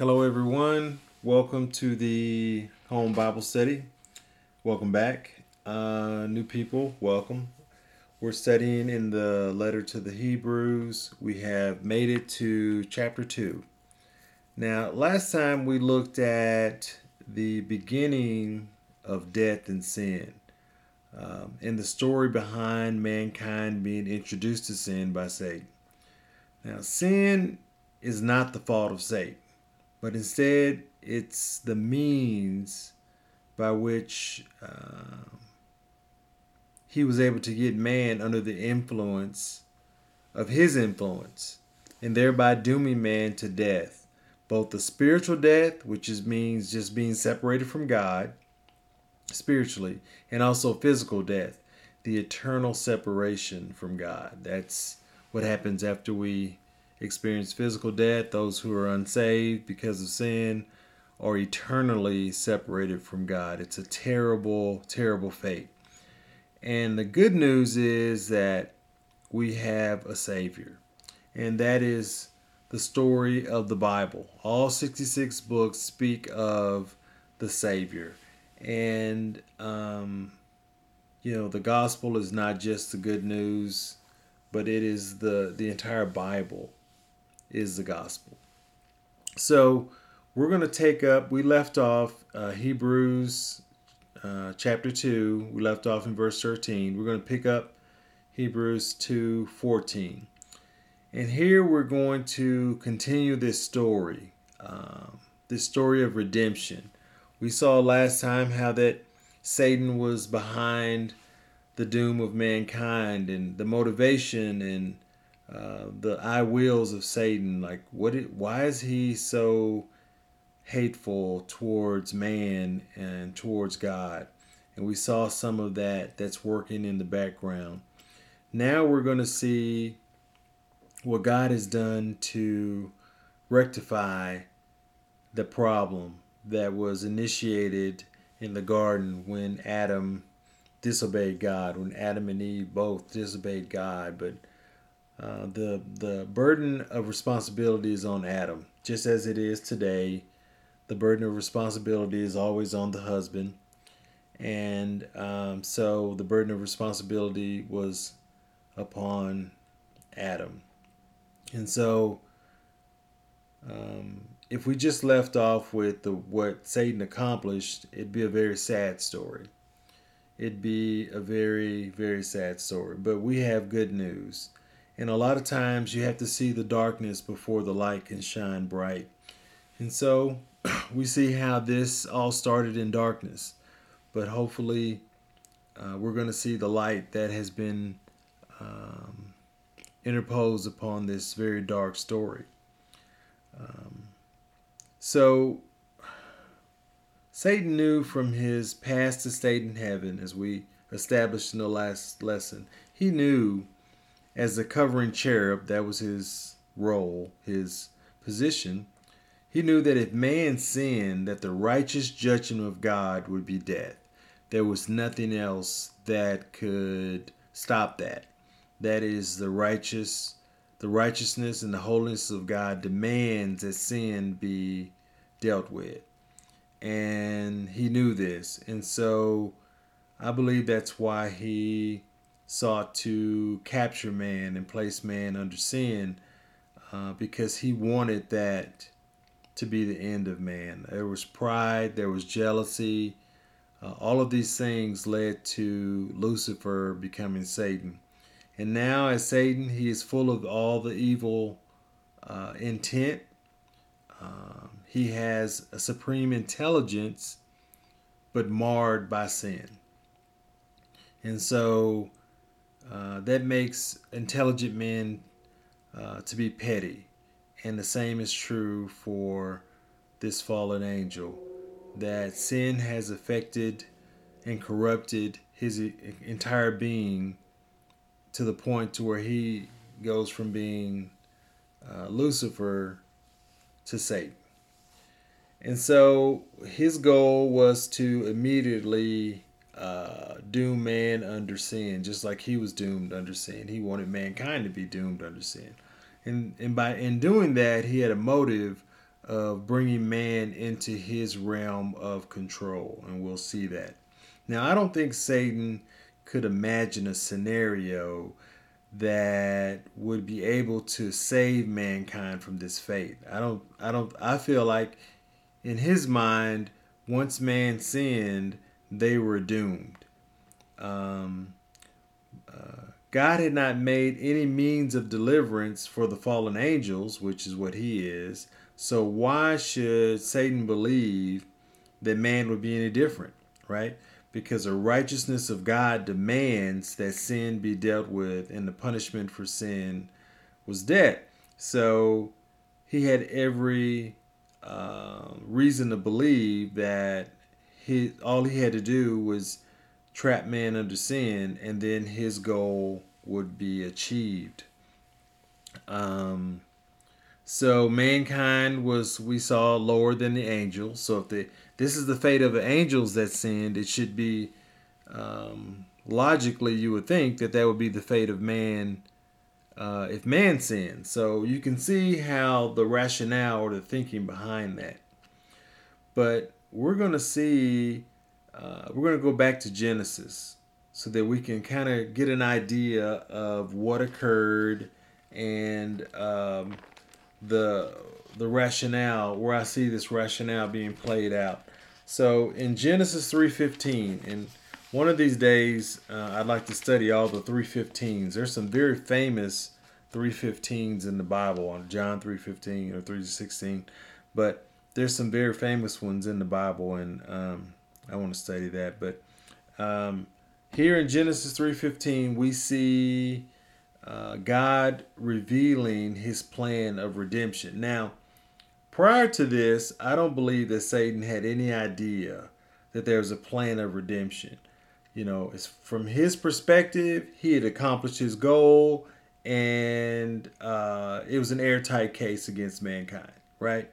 Hello, everyone. Welcome to the Home Bible Study. Welcome back. Uh, new people, welcome. We're studying in the letter to the Hebrews. We have made it to chapter 2. Now, last time we looked at the beginning of death and sin um, and the story behind mankind being introduced to sin by Satan. Now, sin is not the fault of Satan but instead it's the means by which uh, he was able to get man under the influence of his influence and thereby dooming man to death. Both the spiritual death which is means just being separated from god spiritually and also physical death the eternal separation from god. That's what happens after we experience physical death, those who are unsaved because of sin are eternally separated from God. It's a terrible, terrible fate. And the good news is that we have a Savior, and that is the story of the Bible. All 66 books speak of the Savior. And, um, you know, the gospel is not just the good news, but it is the, the entire Bible is the gospel. So we're going to take up, we left off uh, Hebrews uh, chapter 2. We left off in verse 13. We're going to pick up Hebrews 2 14. And here we're going to continue this story, um, this story of redemption. We saw last time how that Satan was behind the doom of mankind and the motivation and uh, the I wills of Satan. Like, what? It, why is he so hateful towards man and towards God? And we saw some of that that's working in the background. Now we're going to see what God has done to rectify the problem that was initiated in the garden when Adam disobeyed God, when Adam and Eve both disobeyed God. But uh, the the burden of responsibility is on Adam, just as it is today. The burden of responsibility is always on the husband, and um, so the burden of responsibility was upon Adam, and so um, if we just left off with the what Satan accomplished, it'd be a very sad story. It'd be a very very sad story. But we have good news and a lot of times you have to see the darkness before the light can shine bright. And so we see how this all started in darkness. But hopefully, uh, we're going to see the light that has been um, interposed upon this very dark story. Um, so, Satan knew from his past estate in heaven, as we established in the last lesson, he knew as the covering cherub, that was his role, his position. He knew that if man sinned, that the righteous judgment of God would be death. There was nothing else that could stop that. That is the righteous the righteousness and the holiness of God demands that sin be dealt with. And he knew this. And so I believe that's why he sought to capture man and place man under sin uh, because he wanted that to be the end of man. There was pride, there was jealousy. Uh, all of these things led to Lucifer becoming Satan. And now, as Satan, he is full of all the evil uh, intent. Um, he has a supreme intelligence, but marred by sin. And so, uh, that makes intelligent men uh, to be petty. And the same is true for this fallen angel. That sin has affected and corrupted his entire being to the point to where he goes from being uh, Lucifer to Satan. And so his goal was to immediately uh, doom man under sin, just like he was doomed under sin. He wanted mankind to be doomed under sin, and and by in doing that, he had a motive of bringing man into his realm of control. And we'll see that. Now, I don't think Satan could imagine a scenario that would be able to save mankind from this fate. I don't I don't I feel like in his mind once man sinned they were doomed. Um, uh, God had not made any means of deliverance for the fallen angels, which is what he is. So why should Satan believe that man would be any different, right? because the righteousness of God demands that sin be dealt with, and the punishment for sin was death. So he had every uh, reason to believe that he, all he had to do was trap man under sin, and then his goal would be achieved. Um, so mankind was, we saw, lower than the angels. So if the this is the fate of the angels that sinned, it should be um, logically you would think that that would be the fate of man uh, if man sinned. So you can see how the rationale or the thinking behind that. But we're going to see, uh, we're going to go back to Genesis so that we can kind of get an idea of what occurred and um, the the rationale where I see this rationale being played out. So in Genesis 3:15, and one of these days uh, I'd like to study all the 315s. There's some very famous 315s in the Bible on John 3:15 or 3:16, but there's some very famous ones in the Bible, and um, I want to study that. But um, here in Genesis 3:15, we see uh, God revealing his plan of redemption. Now, prior to this, I don't believe that Satan had any idea that there was a plan of redemption. You know, it's from his perspective, he had accomplished his goal, and uh, it was an airtight case against mankind, right?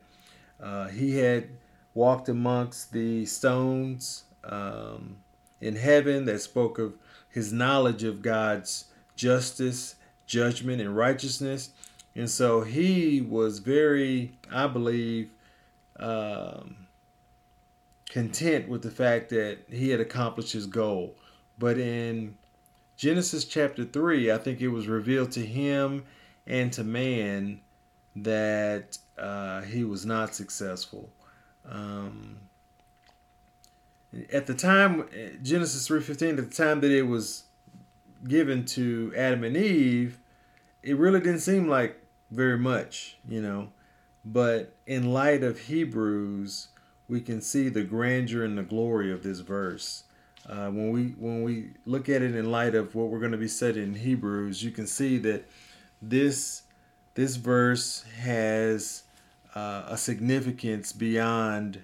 Uh, he had walked amongst the stones um, in heaven that spoke of his knowledge of God's justice judgment and righteousness. And so he was very, I believe, um, content with the fact that he had accomplished his goal. But in Genesis chapter 3, I think it was revealed to him and to man that uh, he was not successful. Um, at the time, Genesis 3.15, at the time that it was given to Adam and Eve, it really didn't seem like very much, you know. But in light of Hebrews, we can see the grandeur and the glory of this verse. Uh, when we when we look at it in light of what we're going to be studying in Hebrews, you can see that this this verse has uh, a significance beyond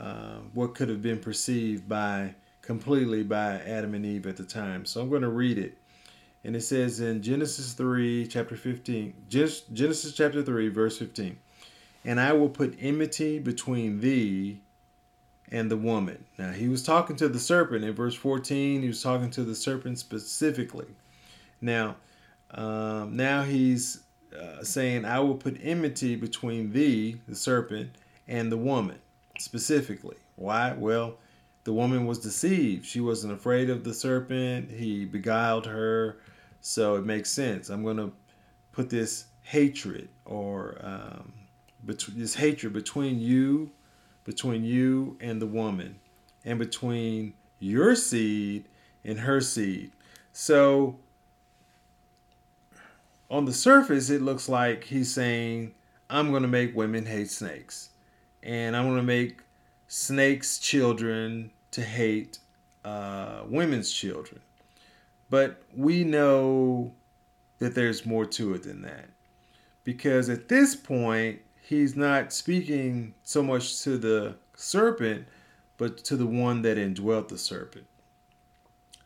uh, what could have been perceived by completely by Adam and Eve at the time. So I'm going to read it. And it says in Genesis 3, chapter 15, Genesis chapter 3, verse 15, and I will put enmity between thee and the woman. Now, he was talking to the serpent in verse 14. He was talking to the serpent specifically. Now, um, now he's uh, saying, I will put enmity between thee, the serpent, and the woman specifically. Why? Well, the woman was deceived. She wasn't afraid of the serpent. He beguiled her. So it makes sense. I'm going to put this hatred or um, between this hatred between you, between you and the woman, and between your seed and her seed. So on the surface, it looks like he's saying, I'm going to make women hate snakes. And I'm going to make snakes' children to hate uh, women's children. But we know that there's more to it than that. Because at this point, he's not speaking so much to the serpent, but to the one that indwelt the serpent.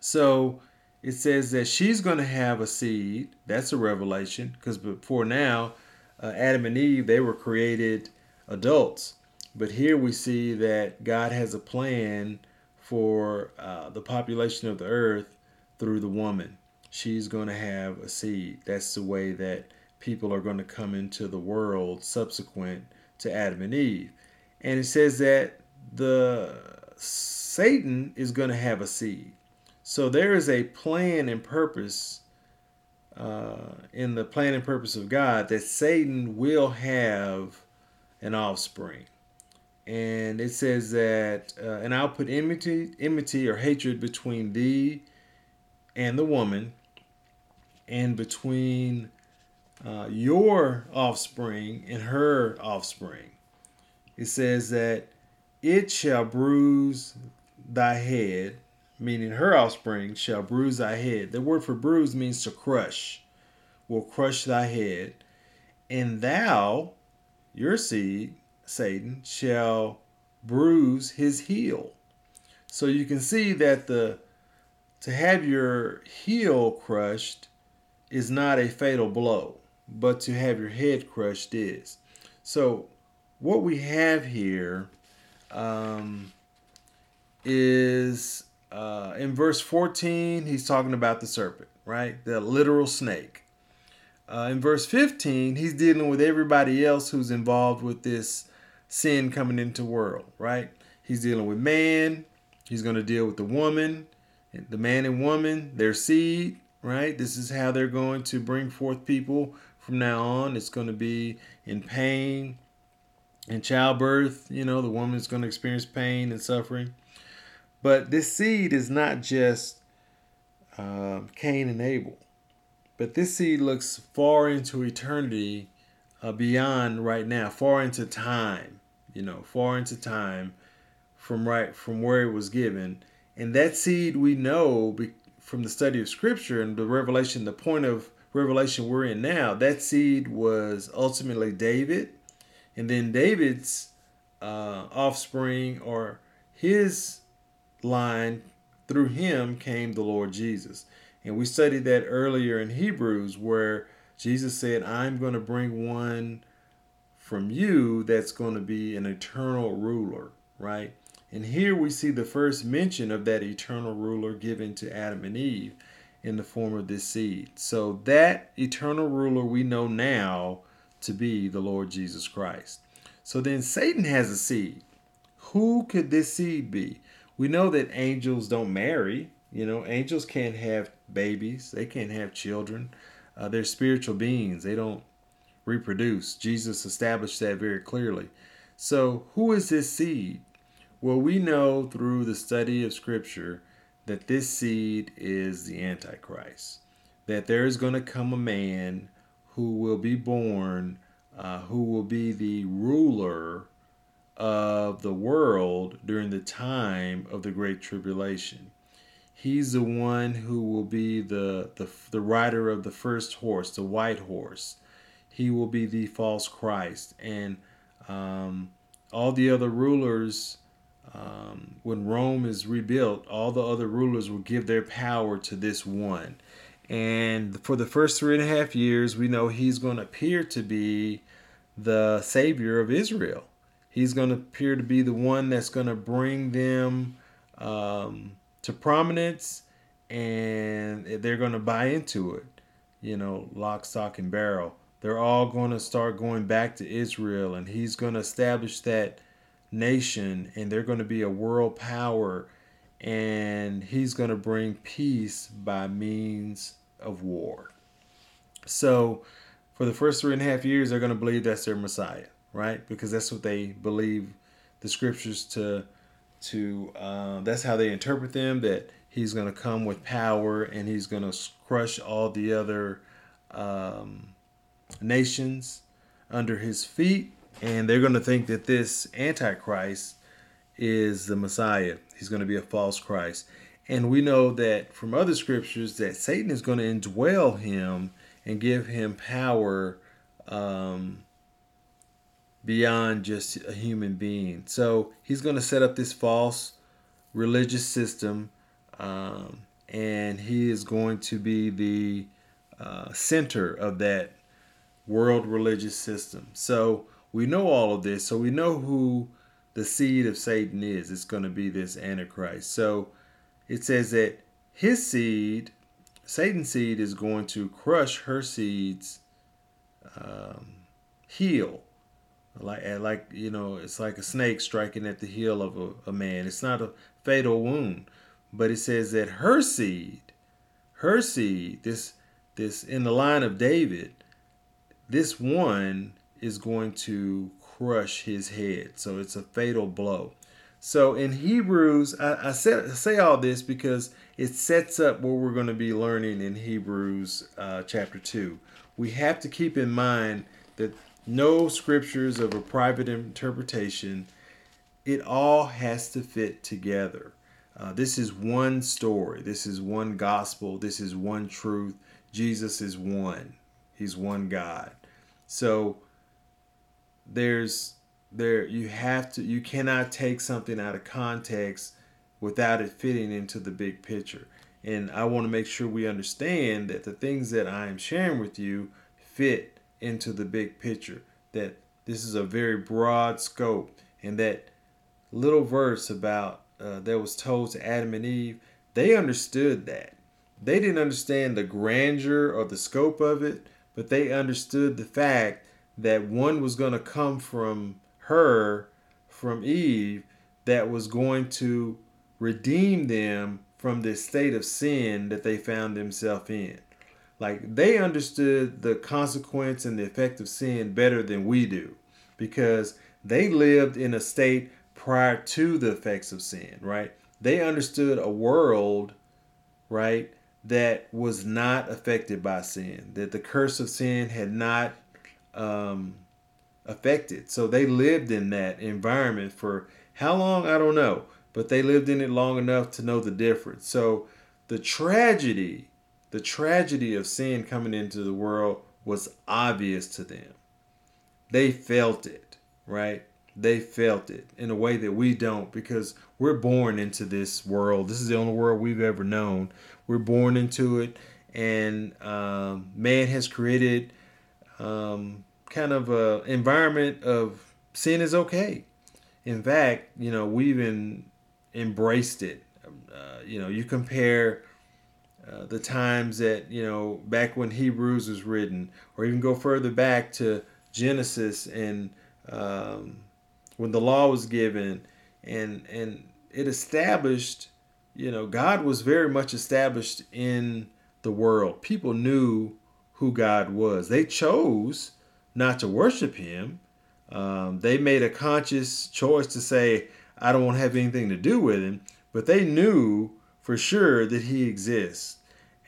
So it says that she's going to have a seed. That's a revelation because before now, uh, Adam and Eve, they were created adults. But here we see that God has a plan for uh, the population of the earth through the woman. She's going to have a seed. That's the way that people are going to come into the world subsequent to Adam and Eve. And it says that the Satan is going to have a seed. So there is a plan and purpose uh, in the plan and purpose of God that Satan will have an offspring. And it says that, uh, and I'll put enmity, enmity or hatred between thee and the woman, and between uh, your offspring and her offspring. It says that it shall bruise thy head, meaning her offspring shall bruise thy head. The word for bruise means to crush, will crush thy head. And thou, your seed, Satan, shall bruise his heel. So you can see that the to have your heel crushed is not a fatal blow but to have your head crushed is. So, what we have here um, is uh, in verse 14, he's talking about the serpent, right? The literal snake. Uh, in verse 15, he's dealing with everybody else who's involved with this sin coming into world, right? He's dealing with man. He's going to deal with the woman, the man and woman, their seed, right? This is how they're going to bring forth people from now on. It's going to be in pain in childbirth. You know, the woman is going to experience pain and suffering. But this seed is not just uh, Cain and Abel, but this seed looks far into eternity uh, beyond right now, far into time. You know, far into time from right from where it was given, and that seed we know from the study of Scripture and the revelation. The point of revelation we're in now, that seed was ultimately David, and then David's uh, offspring or his line through him came the Lord Jesus. And we studied that earlier in Hebrews where Jesus said, I'm going to bring one from you that's going to be an eternal ruler, right? And here we see the first mention of that eternal ruler given to Adam and Eve in the form of this seed. So that eternal ruler we know now to be the Lord Jesus Christ. So then Satan has a seed. Who could this seed be? We know that angels don't marry. You know, angels can't have babies, they can't have children. Uh, they're spiritual beings, they don't reproduce. Jesus established that very clearly. So, who is this seed? Well, we know through the study of Scripture that this seed is the Antichrist. That there is going to come a man who will be born, uh, who will be the ruler of the world during the time of the Great Tribulation. He's the one who will be the, the, the rider of the first horse, the white horse. He will be the false Christ. And um, all the other rulers um, when Rome is rebuilt, all the other rulers will give their power to this one. And for the first three and a half years, we know he's going to appear to be the savior of Israel. He's going to appear to be the one that's going to bring them um, to prominence and they're going to buy into it. You know, lock, stock, and barrel. They're all going to start going back to Israel, and he's going to establish that nation and they're going to be a world power and he's going to bring peace by means of war. So, for the first three and a half years, they're going to believe that's their Messiah, right? Because that's what they believe the scriptures to to uh, that's how they interpret them. That he's going to come with power and he's going to crush all the other um, nations under his feet and they're going to think that this antichrist is the messiah he's going to be a false christ and we know that from other scriptures that satan is going to indwell him and give him power um, beyond just a human being so he's going to set up this false religious system um, and he is going to be the uh, center of that world religious system so we know all of this, so we know who the seed of Satan is. It's going to be this Antichrist. So it says that his seed, Satan's seed, is going to crush her seed's um, heel. Like like you know it's like a snake striking at the heel of a, a man. It's not a fatal wound but it says that her seed her seed this this in the line of david this one is going to crush his head. So it's a fatal blow. So in hebrews i, I say, say all this because it sets up what we're going to be learning in hebrews uh, chapter 2 we have to keep in mind that no scriptures of a private interpretation. It all has to fit together. Uh, this is one story. This is one gospel. This is one truth. Jesus is one. He's one God. So there's there you have to you cannot take something out of context without it fitting into the big picture. And I want to make sure we understand that the things that I am sharing with you fit into the big picture. That this is a very broad scope, and that little verse about uh, that was told to Adam and Eve, they understood that. They didn't understand the grandeur or the scope of it, but they understood the fact that one was going to come from her, from Eve, that was going to redeem them from this state of sin that they found themselves in. Like they understood the consequence and the effect of sin better than we do because they lived in a state prior to the effects of sin, right? They understood a world, right, that was not affected by sin, that the curse of sin had not um, affected. So they lived in that environment for how long? I don't know, but they lived in it long enough to know the difference. So the tragedy the tragedy of sin coming into the world was obvious to them. They felt it, right? They felt it in a way that we don't because we're born into this world. This is the only world we've ever known. We're born into it, and um, man has created um, kind of a environment of sin is okay. In fact, you know we've embraced it. Uh, you know, you compare uh, the times that you know back when Hebrews was written, or even go further back to Genesis and um, when the law was given, and and it established, you know, God was very much established in the world. People knew who God was. They chose not to worship Him. Um, they made a conscious choice to say, "I don't want to have anything to do with Him," but they knew for sure that He exists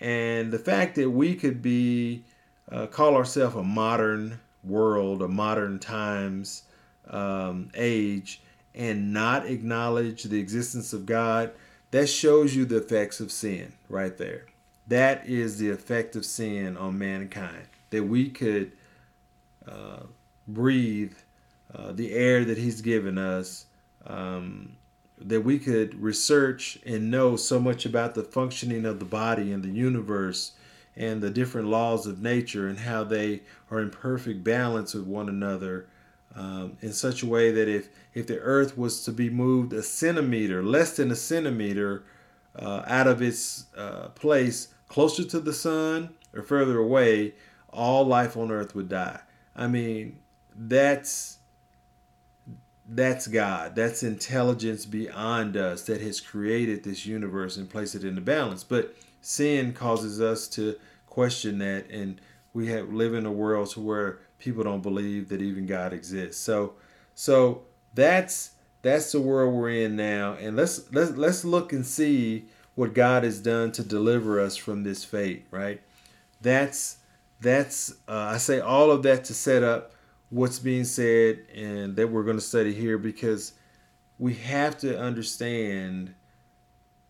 and the fact that we could be uh, call ourselves a modern world, a modern times um, age, and not acknowledge the existence of God, that shows you the effects of sin right there. That is the effect of sin on mankind. That we could uh, breathe uh, the air that He's given us, um, that we could research and know so much about the functioning of the body and the universe and the different laws of nature and how they are in perfect balance with one another um, in such a way that if, if the earth was to be moved a centimeter, less than a centimeter, uh, out of its uh, place closer to the sun or further away, all life on earth would die. I mean, that's that's God. That's intelligence beyond us that has created this universe and placed it into balance. But sin causes us to question that, and we have live in a world to where people don't believe that even God exists. So, so that's that's the world we're in now, and let's let's let's look and see what God has done to deliver us from this fate. Right? That's that's uh, I say all of that to set up what's being said and that we're going to study here because we have to understand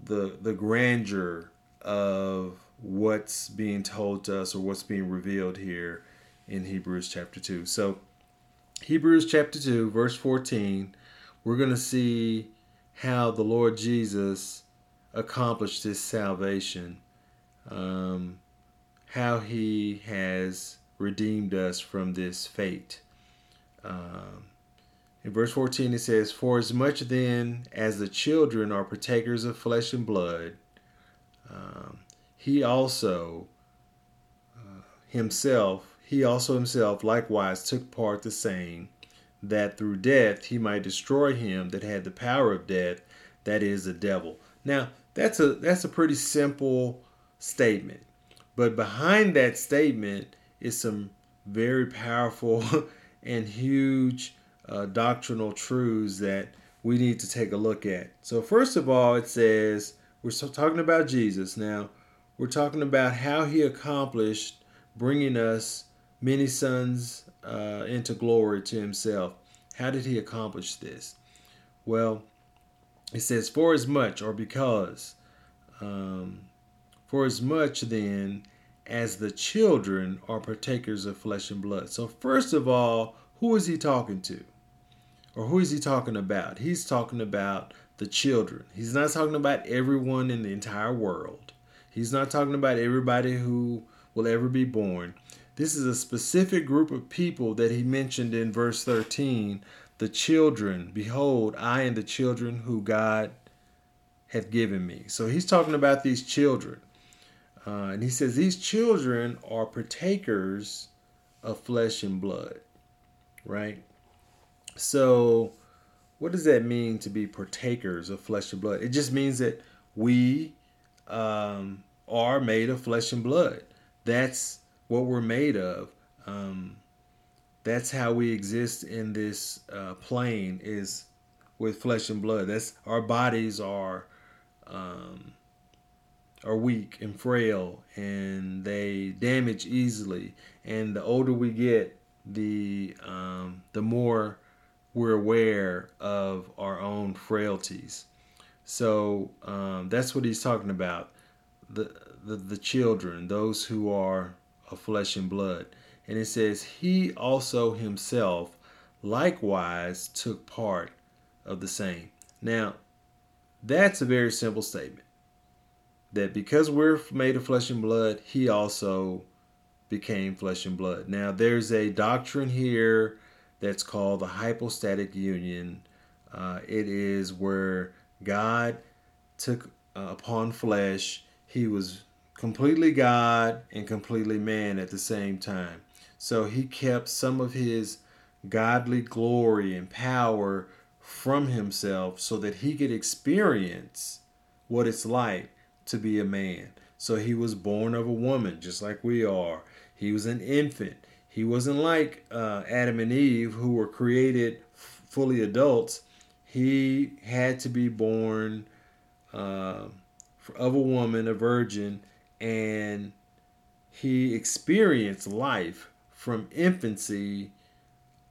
the the grandeur of what's being told to us or what's being revealed here in Hebrews chapter 2. So Hebrews chapter 2 verse 14 we're going to see how the Lord Jesus accomplished this salvation um, how he has redeemed us from this fate um, in verse 14 it says, For as much then as the children are partakers of flesh and blood, um, he also uh, himself, he also himself likewise took part the same, that through death he might destroy him that had the power of death, that is the devil. Now, that's a that's a pretty simple statement. But behind that statement is some very powerful and huge uh, doctrinal truths that we need to take a look at. So, first of all, it says we're talking about Jesus. Now, we're talking about how he accomplished bringing us many sons uh, into glory to himself. How did he accomplish this? Well, it says, For as much or because, um, for as much then as the children are partakers of flesh and blood. So, first of all, who is he talking to? Or who is he talking about? He's talking about the children. He's not talking about everyone in the entire world. He's not talking about everybody who will ever be born. This is a specific group of people that he mentioned in verse 13 the children. Behold, I and the children who God hath given me. So he's talking about these children. Uh, and he says these children are partakers of flesh and blood, right? So, what does that mean to be partakers of flesh and blood? It just means that we um, are made of flesh and blood. That's what we're made of. Um, that's how we exist in this uh, plane is with flesh and blood. That's our bodies are um, are weak and frail, and they damage easily. And the older we get, the um, the more we're aware of our own frailties. So um, that's what he's talking about. The, the the children, those who are of flesh and blood. And it says, He also himself likewise took part of the same. Now, that's a very simple statement. That because we're made of flesh and blood, He also became flesh and blood. Now, there's a doctrine here that's called the hypostatic union. Uh, it is where God took uh, upon flesh, He was completely God and completely man at the same time. So he kept some of his godly glory and power from himself so that he could experience what it's like to be a man. So he was born of a woman, just like we are. He was an infant. He wasn't like uh, Adam and Eve, who were created fully adults. He had to be born uh, of a woman, a virgin, and he experienced life from infancy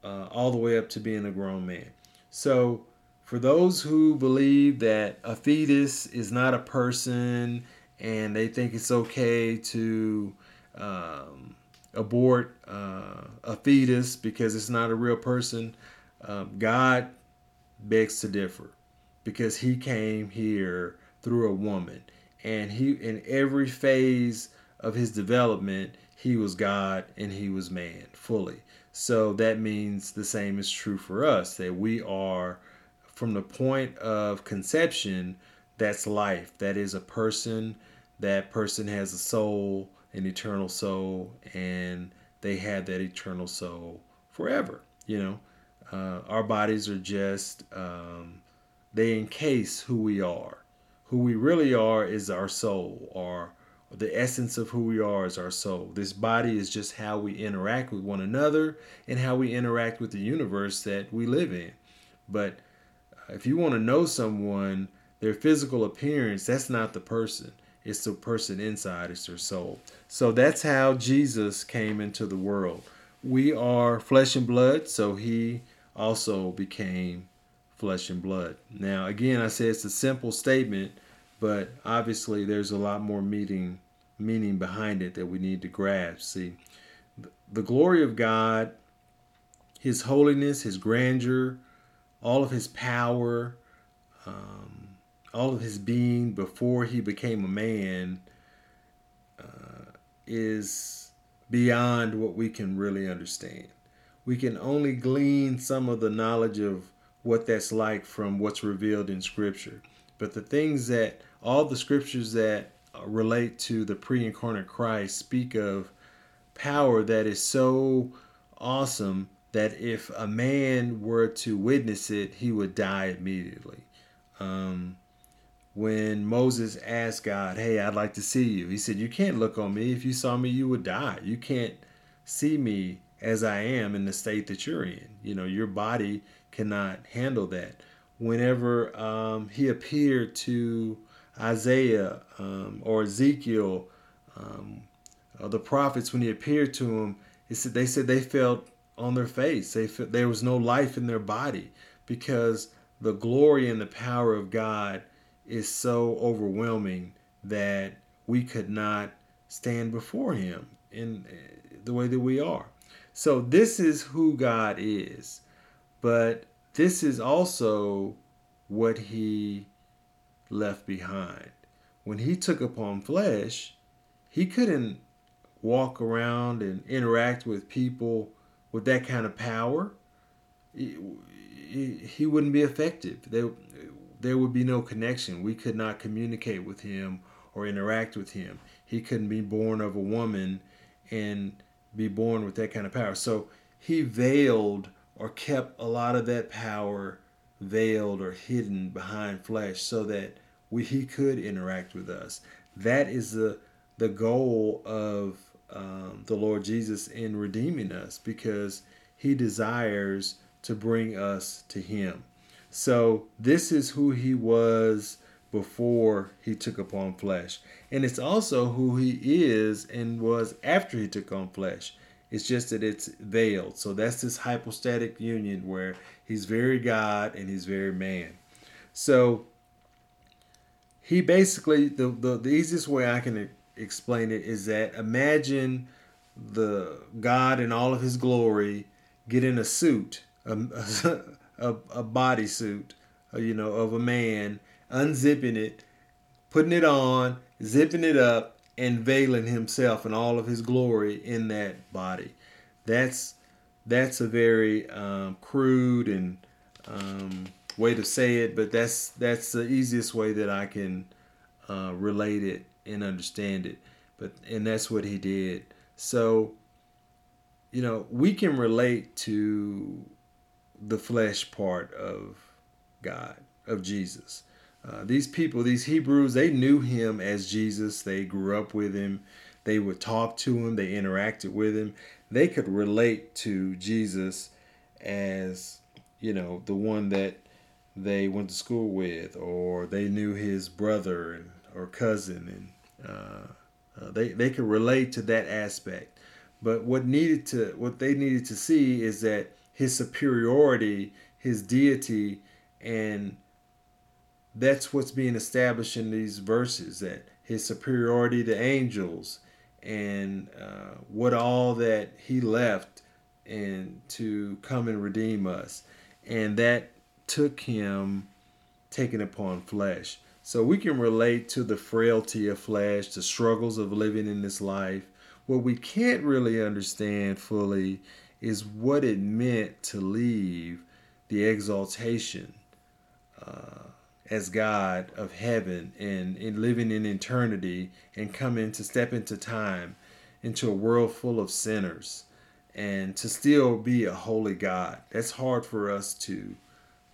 uh, all the way up to being a grown man. So, for those who believe that a fetus is not a person and they think it's okay to um, abort uh, a fetus because it's not a real person, um, God begs to differ because he came here through a woman and he in every phase of his development he was god and he was man fully. So that means the same is true for us that we are from the point of conception that's life that is a person that person has a soul an eternal soul and they have that eternal soul forever you know uh, our bodies are just um, they encase who we are who we really are is our soul, or the essence of who we are is our soul. This body is just how we interact with one another and how we interact with the universe that we live in. But if you want to know someone, their physical appearance, that's not the person. It's the person inside, it's their soul. So that's how Jesus came into the world. We are flesh and blood, so he also became flesh and blood. Now, again, I say it's a simple statement, but obviously there's a lot more meaning meaning behind it that we need to grasp. See, the glory of God, His holiness, His grandeur, all of His power, um, all of His being before He became a man uh, is beyond what we can really understand. We can only glean some of the knowledge of what that's like from what's revealed in Scripture. But the things that all the scriptures that relate to the pre incarnate Christ speak of power that is so awesome that if a man were to witness it, he would die immediately. Um, when Moses asked God, Hey, I'd like to see you, he said, You can't look on me. If you saw me, you would die. You can't see me as I am in the state that you're in. You know, your body cannot handle that. Whenever um, he appeared to Isaiah um, or Ezekiel, um, or the prophets, when he appeared to he said they said they felt on their face. They there was no life in their body because the glory and the power of God is so overwhelming that we could not stand before him in uh, the way that we are. So this is who God is. But this is also what he left behind. When he took upon flesh, he couldn't walk around and interact with people with that kind of power. He, wouldn't be effective. There, there would be no connection. We could not communicate with him or interact with him. He couldn't be born of a woman and be born with that kind of power. So he veiled or kept a lot of that power veiled or hidden behind flesh so that we, he could interact with us. That is the the goal of um, the Lord Jesus in redeeming us because he desires to bring us to him. So this is who he was before he took upon flesh. And it's also who he is and was after he took on flesh. It's just that it's veiled. So that's this hypostatic union where he's very God and he's very man. So he basically, the, the, the easiest way I can explain it is that imagine the God in all of his glory get in a suit, a, a, a bodysuit, uh, you know, of a man, unzipping it, putting it on, zipping it up, and veiling himself and all of his glory in that body. That's that's a very um, crude and um, way to say it, but that's that's the easiest way that I can uh, relate it and understand it. But and that's what he did. So, you know, we can relate to the flesh part of God, of Jesus. Uh, these people, these Hebrews, they knew him as Jesus. They grew up with him. They would talk to him. They interacted with him. They could relate to Jesus as, you know, the one that they went to school with, or they knew his brother and, or cousin, and uh, uh, they they could relate to that aspect. But what needed to what they needed to see is that his superiority, his deity, and that's what's being established in these verses that his superiority to angels and uh, what all that he left and to come and redeem us and that took him taking upon flesh so we can relate to the frailty of flesh the struggles of living in this life what we can't really understand fully is what it meant to leave the exaltation uh, as God of heaven and in living in eternity and come to step into time into a world full of sinners and to still be a holy God. That's hard for us to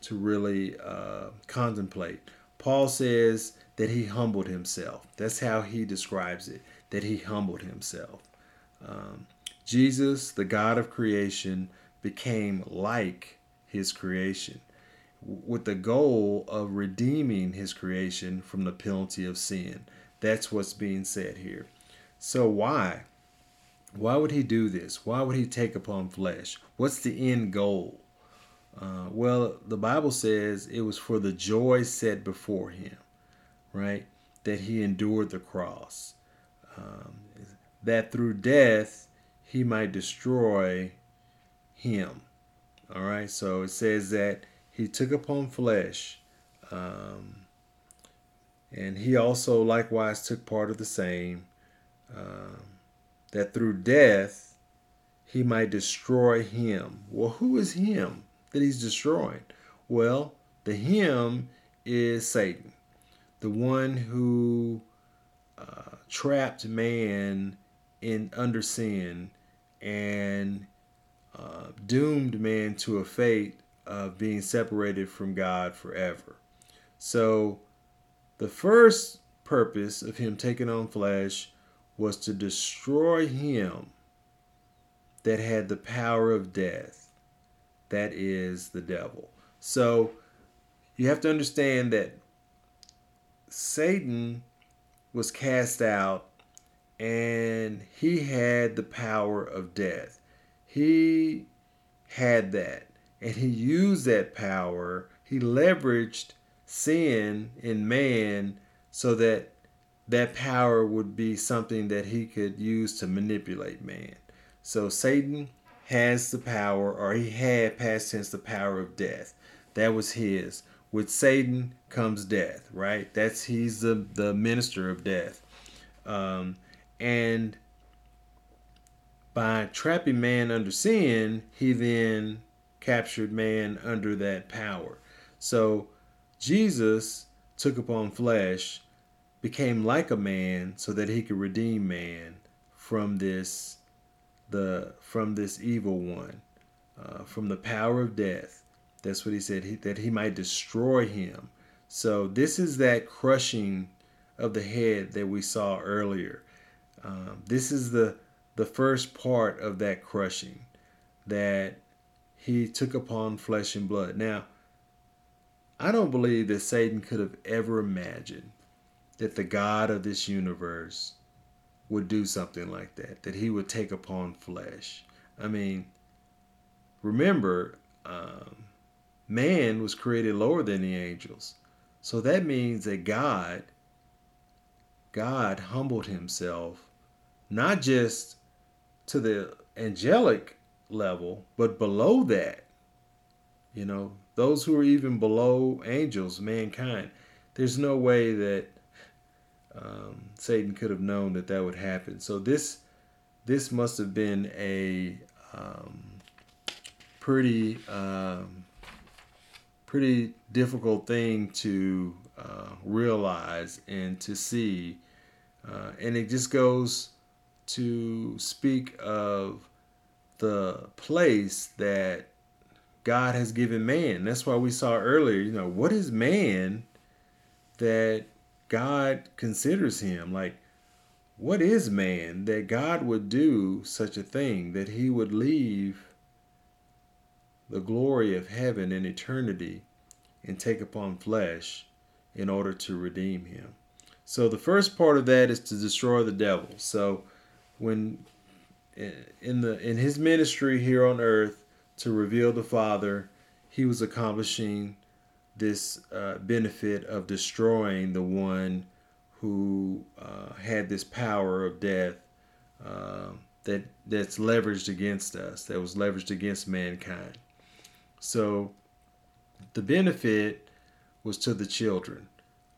to really uh, contemplate. Paul says that he humbled himself. That's how he describes it. That he humbled himself. Um, Jesus, the God of creation, became like his creation with the goal of redeeming his creation from the penalty of sin. That's what's being said here. So, why? Why would he do this? Why would he take upon flesh? What's the end goal? Uh, well, the Bible says it was for the joy set before him, right? That he endured the cross. Um, that through death he might destroy him. All right, so it says that he took upon flesh. Um, and he also likewise took part of the same, um, that through death he might destroy him. Well, who is him that he's destroying? Well, the him is Satan, the one who uh, trapped man in under sin and uh, doomed man to a fate of being separated from God forever. So, the first purpose of him taking on flesh was to destroy him that had the power of death. That is the devil. So, you have to understand that Satan was cast out and he had the power of death. He had that and he used that power. He leveraged sin in man so that that power would be something that he could use to manipulate man. So Satan has the power, or he had past tense the power of death. That was his. With Satan comes death, right? That's he's the the minister of death, um, and by trapping man under sin, he then captured man under that power. So Jesus took upon flesh, became like a man so that he could redeem man from this the from this evil one, uh, from the power of death. That's what he said, he, that he might destroy him. So this is that crushing of the head that we saw earlier. Um, this is the the first part of that crushing that he took upon flesh and blood. Now, I don't believe that Satan could have ever imagined that the God of this universe would do something like that, that he would take upon flesh. I mean, remember, um, man was created lower than the angels. So that means that God, God humbled himself, not just to the angelic level, but below that, you know, those who are even below angels, mankind, there's no way that um, Satan could have known that that would happen. So this this must have been a um, pretty um, pretty difficult thing to uh, realize and to see, uh, and it just goes to speak of the place that God has given man. That's why we saw earlier, you know, what is man that God considers him? Like, what is man that God would do such a thing, that he would leave the glory of heaven and eternity and take upon flesh in order to redeem him? So the first part of that is to destroy the devil. So when in the in his ministry here on earth to reveal the Father, he was accomplishing this uh, benefit of destroying the one who uh, had this power of death uh, that that's leveraged against us, that was leveraged against mankind. So the benefit was to the children.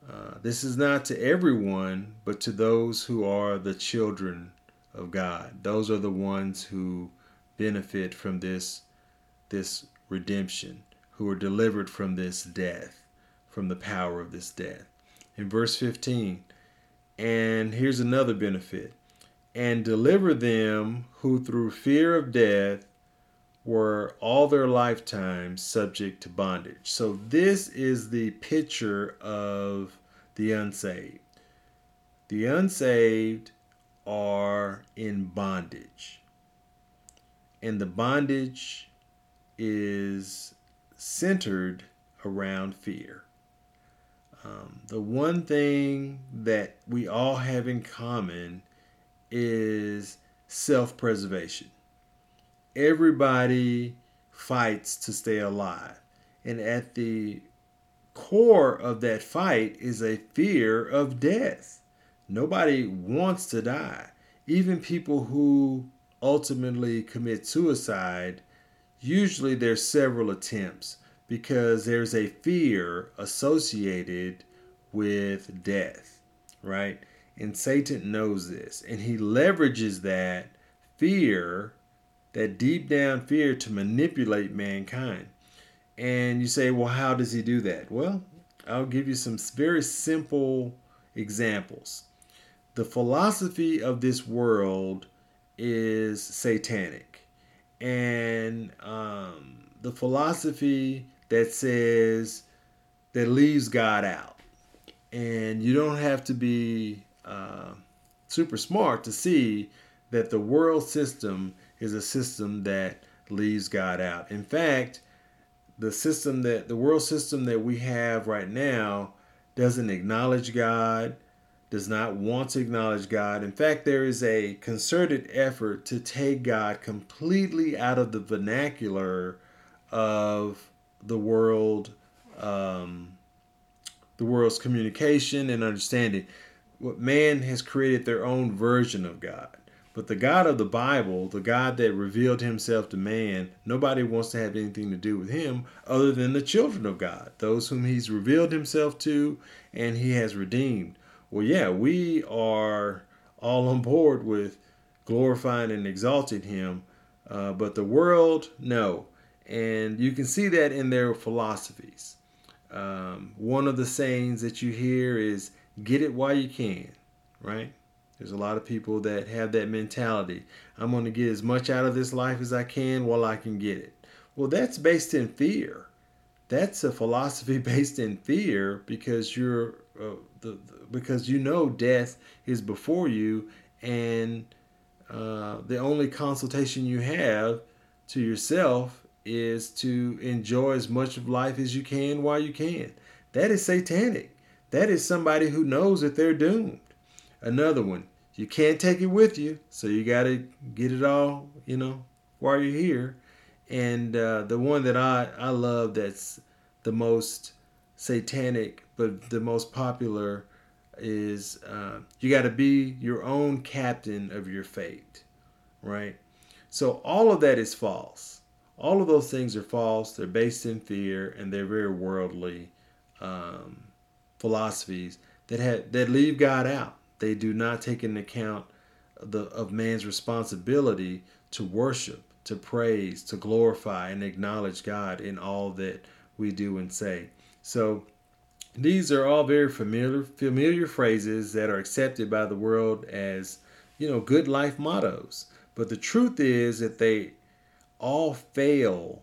Uh, this is not to everyone, but to those who are the children of God. Those are the ones who benefit from this this redemption, who are delivered from this death, from the power of this death. In verse 15, and here's another benefit and deliver them who through fear of death were all their lifetime subject to bondage. So, this is the picture of the unsaved. The unsaved are in bondage. And the bondage is centered around fear. Um, the one thing that we all have in common is self preservation. Everybody fights to stay alive. And at the core of that fight is a fear of death. Nobody wants to die. Even people who ultimately commit suicide, usually there's several attempts because there's a fear associated with death, right? And Satan knows this, and he leverages that fear, that deep down fear, to manipulate mankind. And you say, well, how does he do that? Well, I'll give you some very simple examples the philosophy of this world is satanic. And um, the philosophy that says that leaves God out. And you don't have to be uh, super smart to see that the world system is a system that leaves God out. In fact, the system that the world system that we have right now doesn't acknowledge God, does not want to acknowledge God. In fact, there is a concerted effort to take God completely out of the vernacular of the world, um, the world's communication and understanding. What man has created their own version of God. But the God of the Bible, the God that revealed himself to man, nobody wants to have anything to do with him other than the children of God, those whom he's revealed himself to and he has redeemed. Well, yeah, we are all on board with glorifying and exalting him, uh, but the world, no. And you can see that in their philosophies. Um, one of the sayings that you hear is, get it while you can, right? There's a lot of people that have that mentality. I'm going to get as much out of this life as I can while I can get it. Well, that's based in fear. That's a philosophy based in fear because you're uh, the, the, because you know death is before you, and uh, the only consultation you have to yourself is to enjoy as much of life as you can while you can. That is satanic. That is somebody who knows that they're doomed. Another one, you can't take it with you, so you got to get it all, you know, while you're here. And uh, the one that I, I love that's the most satanic, but the most popular is uh, you got to be your own captain of your fate, right? So all of that is false. All of those things are false. They're based in fear and they're very worldly um, philosophies that have, that leave God out. They do not take into account the, of man's responsibility to worship, to praise, to glorify, and acknowledge God in all that we do and say. So these are all very familiar familiar phrases that are accepted by the world as you know good life mottos. But the truth is that they all fail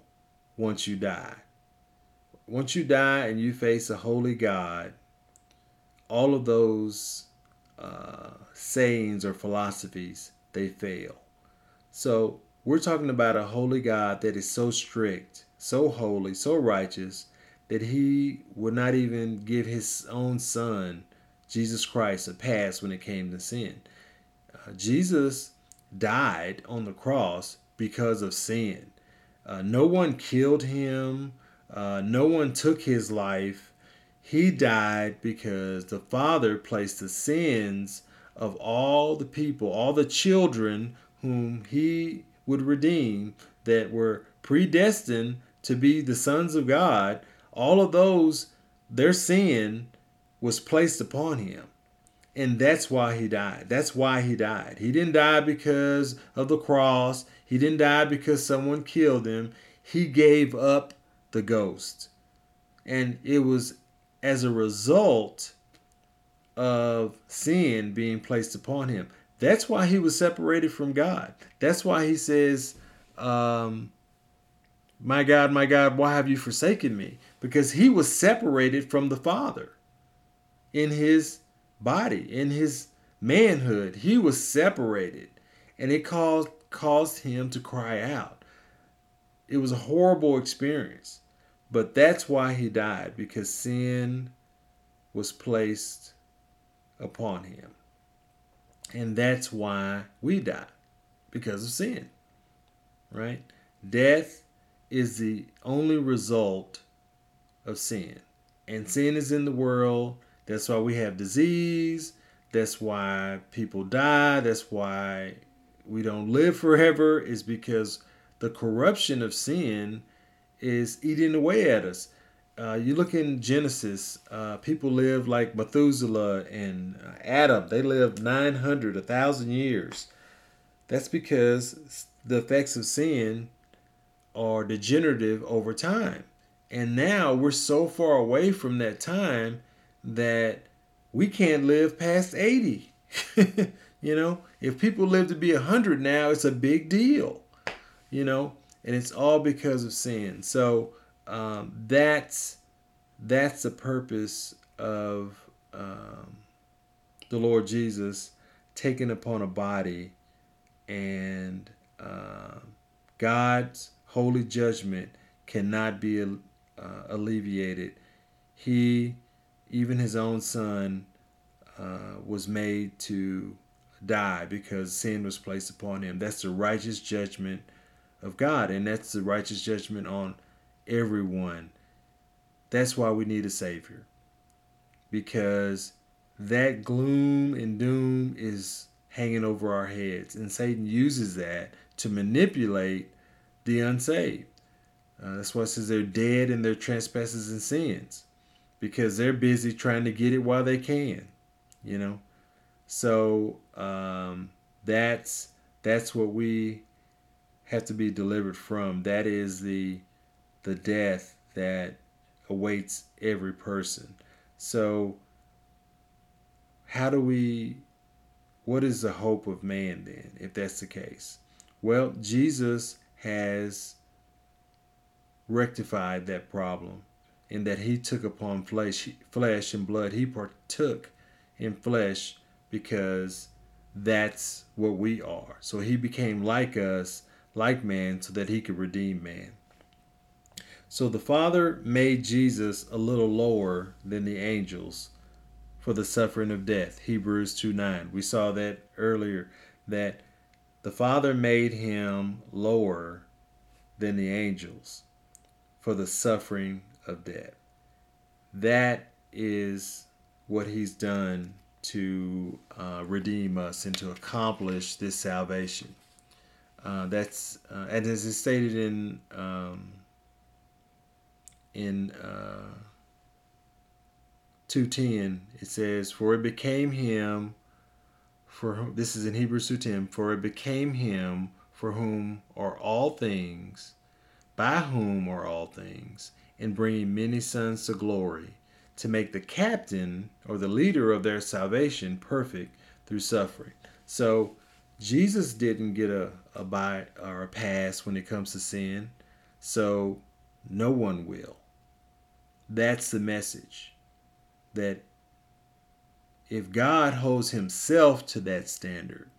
once you die. Once you die and you face a holy God, all of those uh, sayings or philosophies, they fail. So we're talking about a holy God that is so strict, so holy, so righteous that he would not even give his own son, Jesus Christ, a pass when it came to sin. Uh, Jesus died on the cross because of sin. Uh, no one killed him. Uh, no one took his life. He died because the Father placed the sins of all the people, all the children whom He would redeem that were predestined to be the sons of God. All of those, their sin was placed upon Him. And that's why he died. That's why he died. He didn't die because of the cross. He didn't die because someone killed him. He gave up the ghost. And it was as a result of sin being placed upon him. That's why he was separated from God. That's why he says, um, My God, my God, why have you forsaken me? Because he was separated from the Father in his body, in his manhood. He was separated. And it caused, caused him to cry out. It was a horrible experience. But that's why he died, because sin was placed upon him. And that's why we die, because of sin. Right? Death is the only result of sin. And sin is in the world. That's why we have disease. That's why people die. That's why we don't live forever, is because the corruption of sin is eating away at us. Uh, you look in Genesis, uh, people lived like Methuselah and uh, Adam. They lived 900, 1,000 years. That's because the effects of sin are degenerative over time. And now we're so far away from that time that we can't live past 80. you know, if people live to be 100 now, it's a big deal. you know, and it's all because of sin. So um, that's that's the purpose of um, the Lord Jesus taking upon a body and uh, God's holy judgment cannot be uh, alleviated. He, even his own son, uh, was made to die because sin was placed upon him. That's the righteous judgment of God, and that's the righteous judgment on everyone. That's why we need a Savior. Because that gloom and doom is hanging over our heads, and Satan uses that to manipulate the unsaved. Uh, that's why it says they're dead in their trespasses and sins because they're busy trying to get it while they can, you know. So um, that's that's what we have to be delivered from. That is the the death that awaits every person. So how do we what is the hope of man then if that's the case? Well, Jesus has rectified that problem in that he took upon flesh flesh and blood. He partook in flesh because that's what we are. So he became like us, like man, so that he could redeem man. So the Father made Jesus a little lower than the angels for the suffering of death. Hebrews 2 9. We saw that earlier that the Father made him lower than the angels for the suffering of death. That is what he's done to uh, redeem us and to accomplish this salvation. Uh, that's uh, and as is stated in um, in uh, two ten, it says, "For it became him for this is in Hebrews two ten, for it became him for whom are all things, by whom are all things, in bringing many sons to glory." to make the captain or the leader of their salvation perfect through suffering. So Jesus didn't get a, a buy or a pass when it comes to sin. So no one will. That's the message. That if God holds himself to that standard,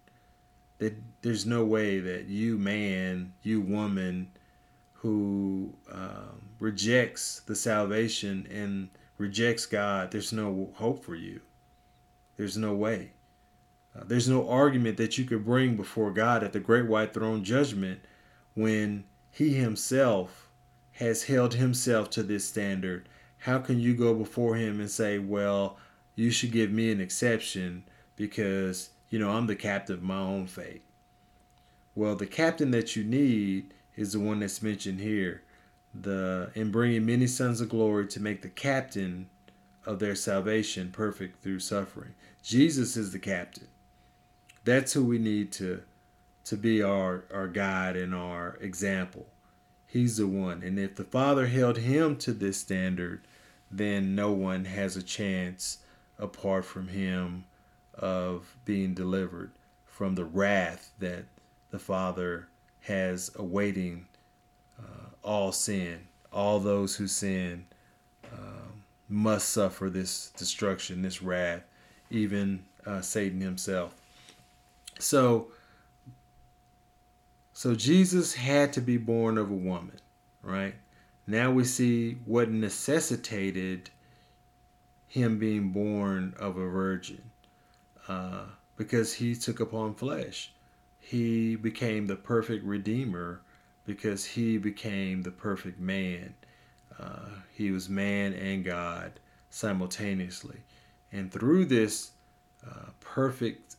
that there's no way that you man, you woman who um, rejects the salvation and rejects God, there's no hope for you. There's no way. Uh, there's no argument that you could bring before God at the great white throne judgment when He Himself has held Himself to this standard. How can you go before Him and say, well, you should give me an exception because, you know, I'm the captain of my own fate? Well, the captain that you need is the one that's mentioned here the in bringing many sons of glory to make the captain of their salvation perfect through suffering. Jesus is the captain. That's who we need to to be our our guide and our example. He's the one. And if the Father held him to this standard, then no one has a chance apart from him of being delivered from the wrath that the Father has awaiting all sin. All those who sin um, must suffer this destruction, this wrath, even uh, Satan himself. So, so Jesus had to be born of a woman, right? Now we see what necessitated him being born of a virgin, uh, because he took upon flesh. He became the perfect redeemer because he became the perfect man. Uh, he was man and God simultaneously. And through this uh, perfect,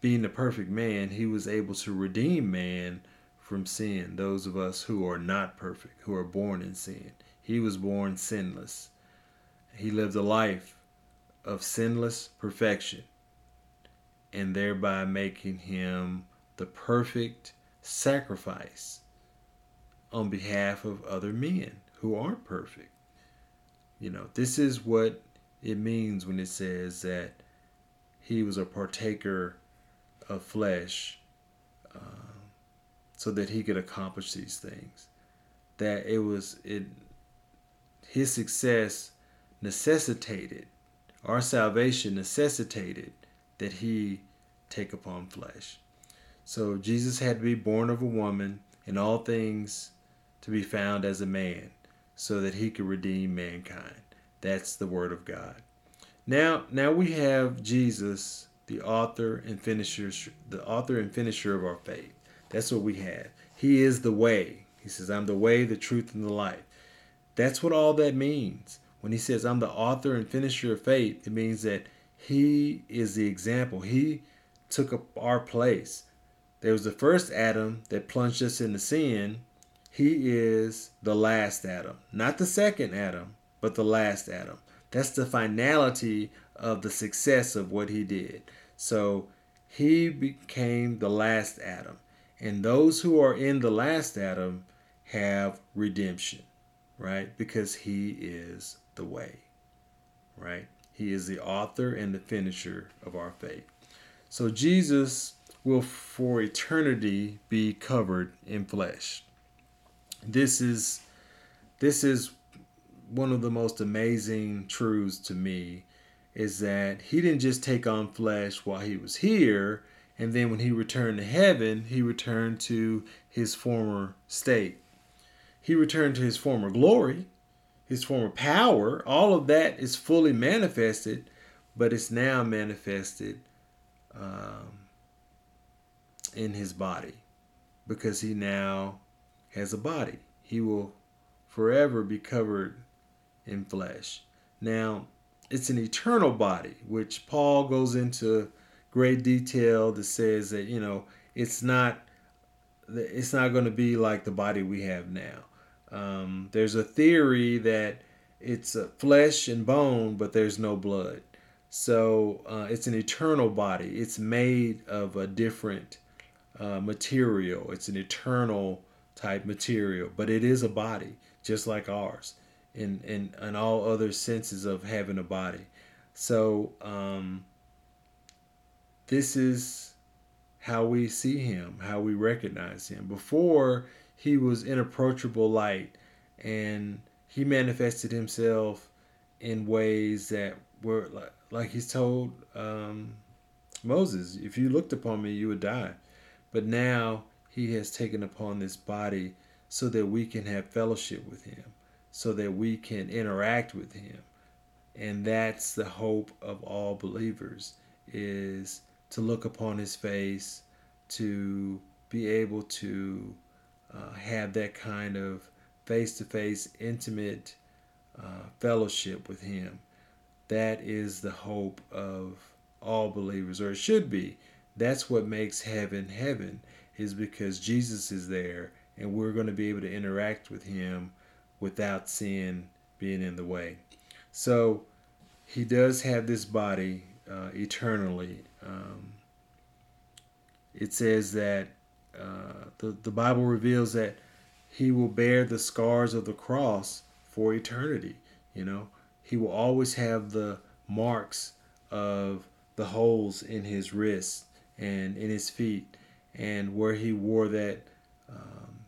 being the perfect man, he was able to redeem man from sin, those of us who are not perfect, who are born in sin. He was born sinless. He lived a life of sinless perfection and thereby making him the perfect sacrifice on behalf of other men who aren't perfect. You know, this is what it means when it says that he was a partaker of flesh. Uh, so that he could accomplish these things. That it was it his success necessitated our salvation necessitated that he take upon flesh. So Jesus had to be born of a woman in all things to be found as a man so that he could redeem mankind. That's the word of God. Now now we have Jesus, the author and finisher the author and finisher of our faith. That's what we have. He is the way. He says, I'm the way, the truth, and the life. That's what all that means. When he says, I'm the author and finisher of faith, it means that he is the example. He took up our place. There was the first Adam that plunged us into sin. He is the last Adam. Not the second Adam, but the last Adam. That's the finality of the success of what he did. So he became the last Adam. And those who are in the last Adam have redemption, right? Because he is the way, right? He is the author and the finisher of our faith. So Jesus will for eternity be covered in flesh. This is this is one of the most amazing truths to me is that he didn't just take on flesh while he was here and then when he returned to heaven, he returned to his former state. He returned to his former glory, his former power. All of that is fully manifested, but it's now manifested um, in his body because he now has a body. He will forever be covered in flesh. Now, it's an eternal body, which Paul goes into great detail that says that you know it's not it's not going to be like the body we have now. Um, there's a theory that it's a flesh and bone, but there's no blood. So uh, it's an eternal body. It's made of a different uh, material. It's an eternal type material, but it is a body just like ours in, in, in all other senses of having a body. So um, this is how we see him, how we recognize him. Before, he was inapproachable light and he manifested himself in ways that were like, like he's told um, Moses, if you looked upon me, you would die. But now he has taken upon this body so that we can have fellowship with him, so that we can interact with him. And that's the hope of all believers is to look upon his face, to be able to uh, have that kind of face to face, intimate uh, fellowship with him. That is the hope of all believers, or it should be. That's what makes heaven heaven, is because Jesus is there and we're going to be able to interact with him without sin being in the way. So he does have this body uh, eternally. Um, it says that uh, the, the Bible reveals that he will bear the scars of the cross for eternity. You know, he will always have the marks of the holes in his wrists and in his feet, and where he wore that um,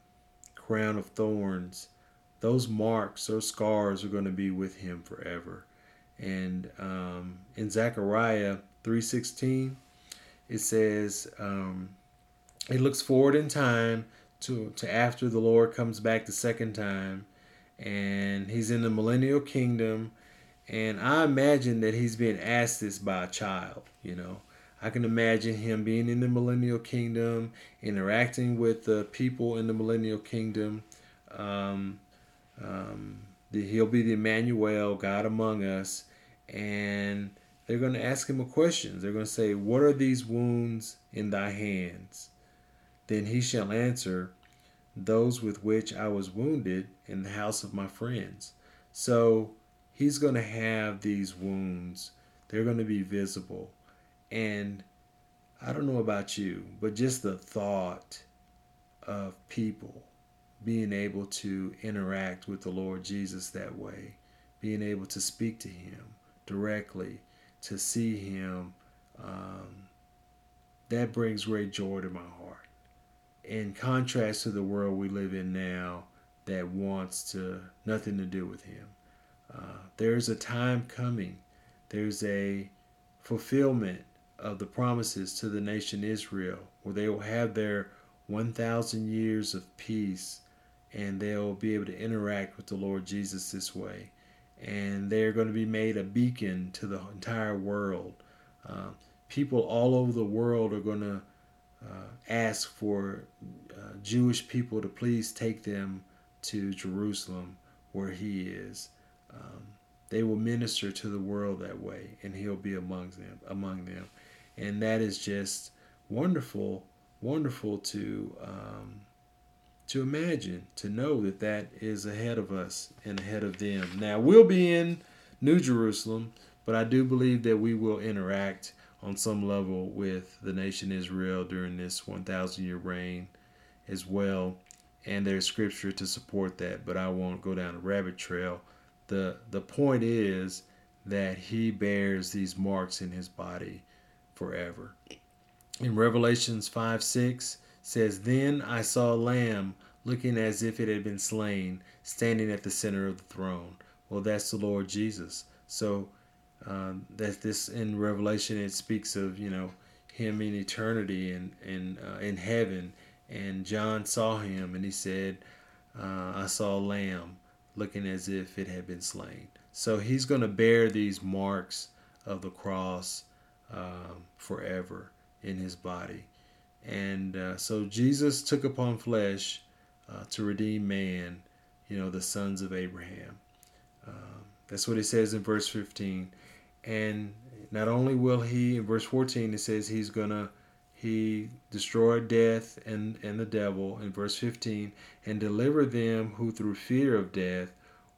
crown of thorns. Those marks, those scars are going to be with him forever. And um, in Zechariah 3:16, it says um, it looks forward in time to to after the Lord comes back the second time, and he's in the millennial kingdom. And I imagine that he's being asked this by a child. You know, I can imagine him being in the millennial kingdom, interacting with the people in the millennial kingdom. Um, um, he'll be the Emmanuel, God among us, and they're going to ask him a question. They're going to say, What are these wounds in thy hands? Then he shall answer, Those with which I was wounded in the house of my friends. So he's going to have these wounds. They're going to be visible. And I don't know about you, but just the thought of people being able to interact with the Lord Jesus that way, being able to speak to him directly, to see him, um, that brings great joy to my heart. in contrast to the world we live in now that wants to nothing to do with him. Uh, there's a time coming. There's a fulfillment of the promises to the nation Israel where they will have their 1,000 years of peace and they'll be able to interact with the Lord Jesus this way. And they're going to be made a beacon to the entire world. Uh, people all over the world are going to uh, ask for uh, Jewish people to please take them to Jerusalem where he is. Um, they will minister to the world that way, and he'll be among them. Among them, and that is just wonderful, wonderful to um, to imagine, to know that that is ahead of us and ahead of them. Now we'll be in New Jerusalem, but I do believe that we will interact on some level with the nation Israel during this 1,000 year reign as well. And there's scripture to support that, but I won't go down a rabbit trail. The, the point is that he bears these marks in his body forever. In Revelations 5 6 says, Then I saw a lamb looking as if it had been slain, standing at the center of the throne. Well, that's the Lord Jesus. So um, that this in Revelation it speaks of you know him in eternity and and uh, in heaven. And John saw him and he said, uh, "I saw a lamb looking as if it had been slain." So he's going to bear these marks of the cross um, forever in his body. And uh, so Jesus took upon flesh uh, to redeem man, you know, the sons of Abraham. Um, that's what it says in verse 15 and not only will he in verse 14 it says he's gonna he destroyed death and and the devil in verse 15 and deliver them who through fear of death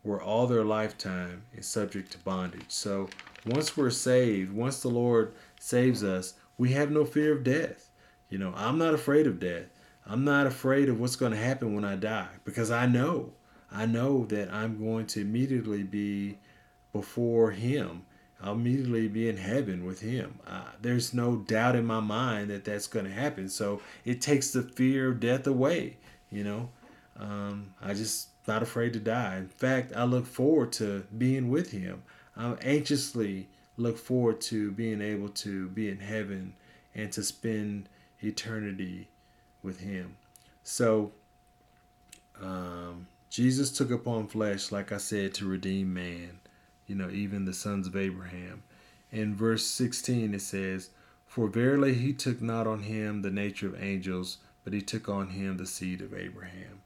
were all their lifetime is subject to bondage so once we're saved once the lord saves us we have no fear of death you know i'm not afraid of death i'm not afraid of what's going to happen when i die because i know i know that i'm going to immediately be before him I'll immediately be in heaven with him. Uh, there's no doubt in my mind that that's going to happen. So it takes the fear of death away. You know, um, I just not afraid to die. In fact, I look forward to being with him. I anxiously look forward to being able to be in heaven and to spend eternity with him. So um, Jesus took upon flesh, like I said, to redeem man you know, even the sons of Abraham. In verse 16, it says, For verily he took not on him the nature of angels, but he took on him the seed of Abraham.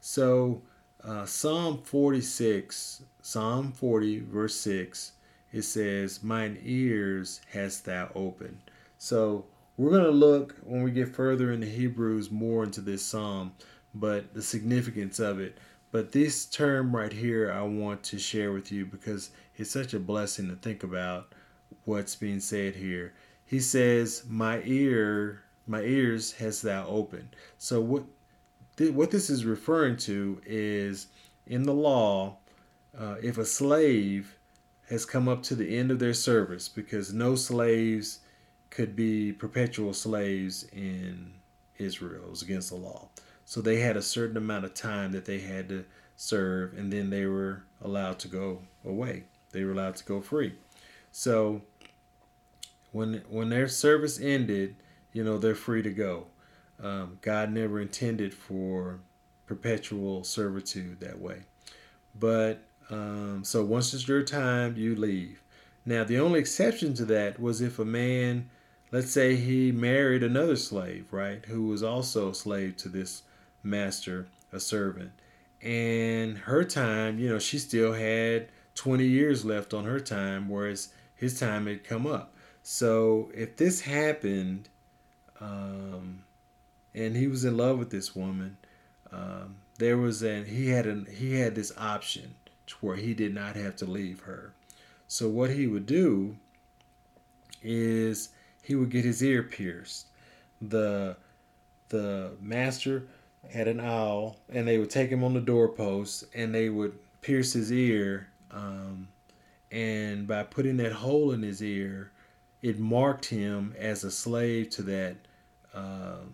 So, uh, Psalm 46, Psalm 40, verse 6, it says, Mine ears hast thou opened. So, we're going to look when we get further into Hebrews more into this psalm, but the significance of it. But this term right here, I want to share with you because it's such a blessing to think about what's being said here. He says, "My ear, my ears has thou opened." So what, th- what this is referring to is in the law, uh, if a slave has come up to the end of their service, because no slaves could be perpetual slaves in Israel, it was against the law. So they had a certain amount of time that they had to serve, and then they were allowed to go away. They were allowed to go free. So when when their service ended, you know they're free to go. Um, God never intended for perpetual servitude that way. But um, so once it's your time, you leave. Now the only exception to that was if a man, let's say he married another slave, right, who was also a slave to this master, a servant. And her time, you know, she still had 20 years left on her time, whereas his time had come up. So if this happened, um, and he was in love with this woman, um, there was an he had an he had this option where he did not have to leave her. So what he would do is he would get his ear pierced. The the master had an owl, and they would take him on the doorpost, and they would pierce his ear. Um, and by putting that hole in his ear, it marked him as a slave to that um,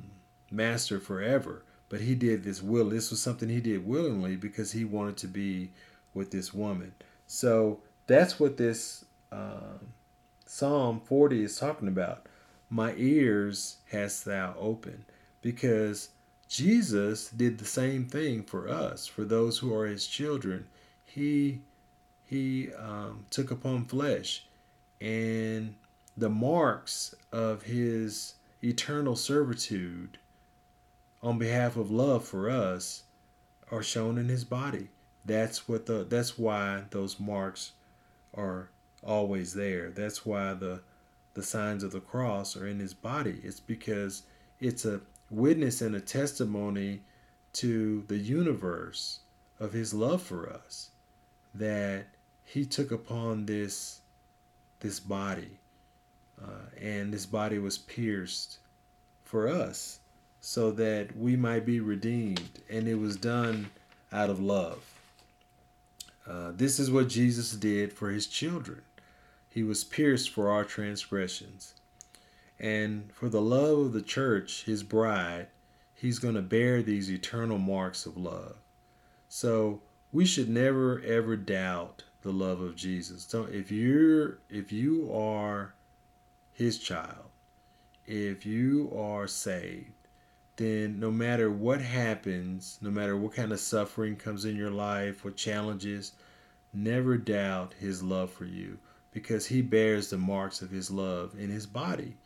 master forever. But he did this will. This was something he did willingly because he wanted to be with this woman. So that's what this um, Psalm 40 is talking about. My ears hast thou opened. Because Jesus did the same thing for us, for those who are his children. He he um, took upon flesh, and the marks of his eternal servitude on behalf of love for us are shown in his body. That's what the that's why those marks are always there. That's why the the signs of the cross are in his body. It's because it's a witness and a testimony to the universe of his love for us that he took upon this this body uh, and this body was pierced for us so that we might be redeemed. And it was done out of love. Uh, this is what jesus did for his children. He was pierced for our transgressions. And for the love of the church his bride he's going to bear these eternal marks of love. So we should never ever doubt the love of Jesus. So if you're if you are his child, if you are saved, then no matter what happens, no matter what kind of suffering comes in your life, what challenges, never doubt his love for you because he bears the marks of his love in his body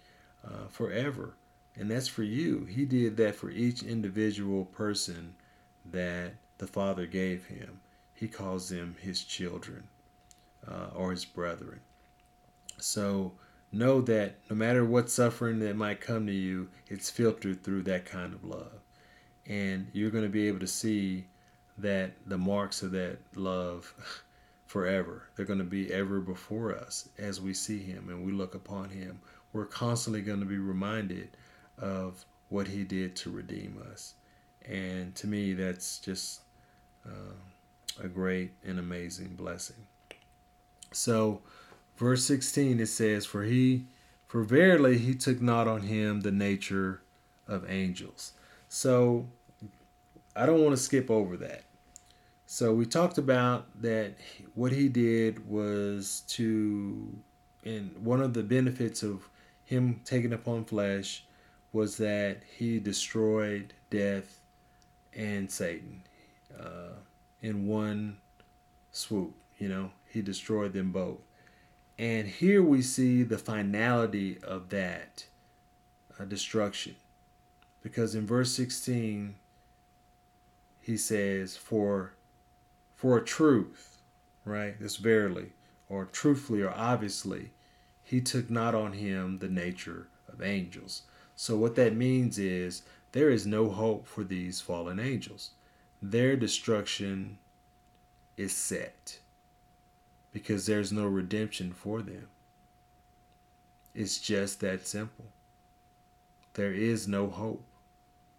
uh, forever. And that's for you. He did that for each individual person that the Father gave him. He calls them his children uh, or his brethren. So know that no matter what suffering that might come to you, it's filtered through that kind of love. And you're going to be able to see that the marks of that love forever. They're going to be ever before us as we see him and we look upon him. We're constantly going to be reminded of what he did to redeem us. And to me, that's just uh, a great and amazing blessing. So, verse 16 it says, For he, for verily he took not on him the nature of angels. So, I don't want to skip over that. So, we talked about that what he did was to, and one of the benefits of him taking upon flesh was that he destroyed death and Satan uh, in one swoop. You know, he destroyed them both. And here we see the finality of that uh, destruction. Because in verse 16, he says, For for a truth, right? This verily, or truthfully, or obviously, he took not on him the nature of angels. So what that means is there is no hope for these fallen angels. Their destruction is set because there's no redemption for them. It's just that simple. There is no hope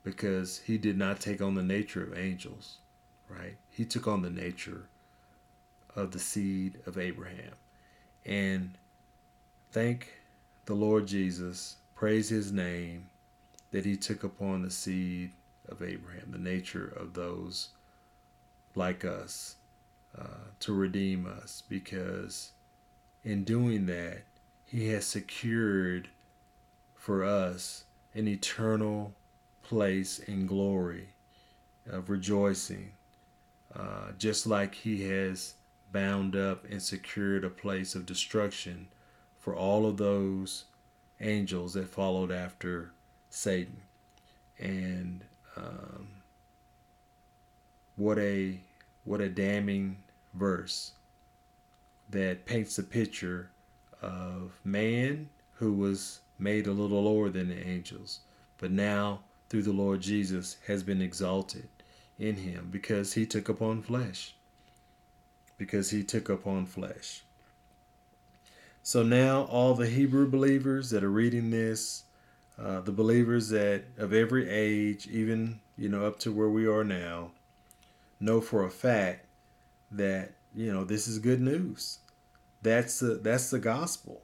because he did not take on the nature of angels, right? He took on the nature of the seed of Abraham. And thank the Lord Jesus, praise his name, that he took upon the seed of Abraham, the nature of those like us uh, to redeem us because in doing that, He has secured for us an eternal place in glory of rejoicing, uh, just like He has bound up and secured a place of destruction for all of those angels that followed after Satan. And um, what a what a damning verse that paints a picture of man who was made a little lower than the angels, but now through the Lord Jesus has been exalted in him because he took upon flesh. Because he took upon flesh. So now all the Hebrew believers that are reading this, uh, the believers that of every age, even you know up to where we are now, know for a fact that you know this is good news. That's the that's the gospel.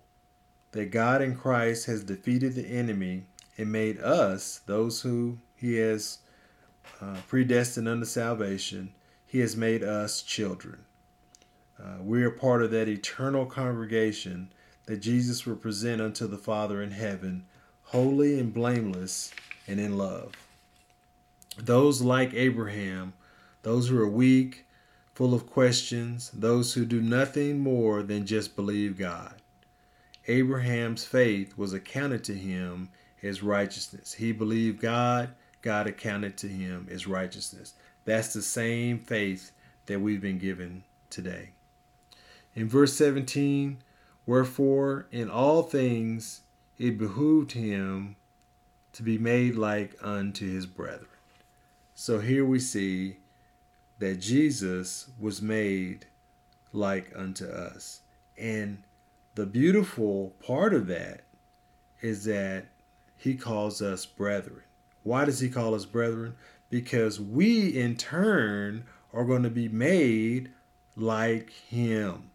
That God in Christ has defeated the enemy and made us, those who He has uh, predestined unto salvation. He has made us children. Uh, we are part of that eternal congregation that Jesus will present unto the Father in heaven, holy and blameless and in love. Those like Abraham, those who are weak, full of questions, those who do nothing more than just believe God. Abraham's faith was accounted to him as righteousness. He believed God, God accounted to him as righteousness. That's the same faith that we've been given today. In verse 17, wherefore in all things it behooved him to be made like unto his brethren. So here we see that Jesus was made like unto us. And the beautiful part of that is that he calls us brethren. Why does he call us brethren? Because we in turn are going to be made like him.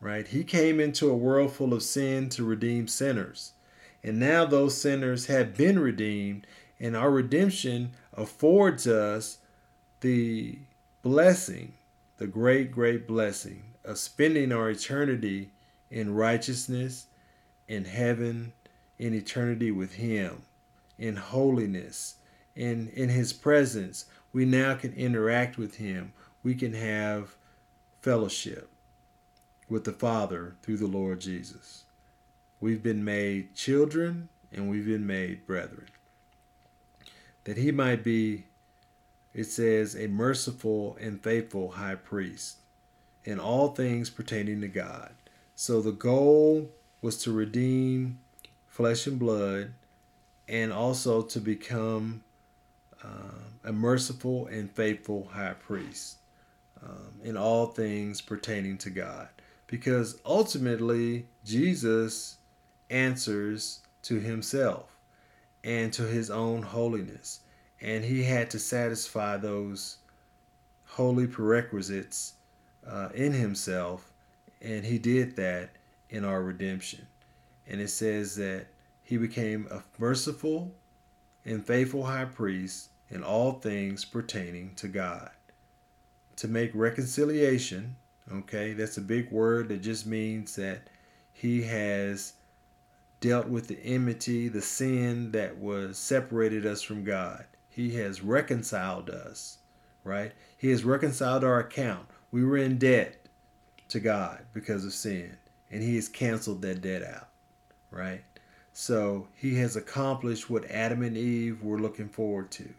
Right? He came into a world full of sin to redeem sinners. And now those sinners have been redeemed, and our redemption affords us the blessing, the great, great blessing of spending our eternity in righteousness, in heaven, in eternity with Him, in holiness, in, in His presence. We now can interact with Him. We can have fellowship with the Father through the Lord Jesus. We've been made children and we've been made brethren. That He might be, it says, a merciful and faithful high priest in all things pertaining to God so the goal was to redeem flesh and blood and also to become uh, a merciful and faithful high priest um, in all things pertaining to God. Because ultimately, Jesus answers to himself and to his own holiness. And he had to satisfy those holy prerequisites uh, in himself and he did that in our redemption. And it says that he became a merciful and faithful high priest in all things pertaining to God. To make reconciliation, okay, that's a big word that just means that he has dealt with the enmity, the sin that was separated us from God. He has reconciled us, right? He has reconciled our account. We were in debt to God because of sin, and He has canceled that debt out, right? So He has accomplished what Adam and Eve were looking forward to.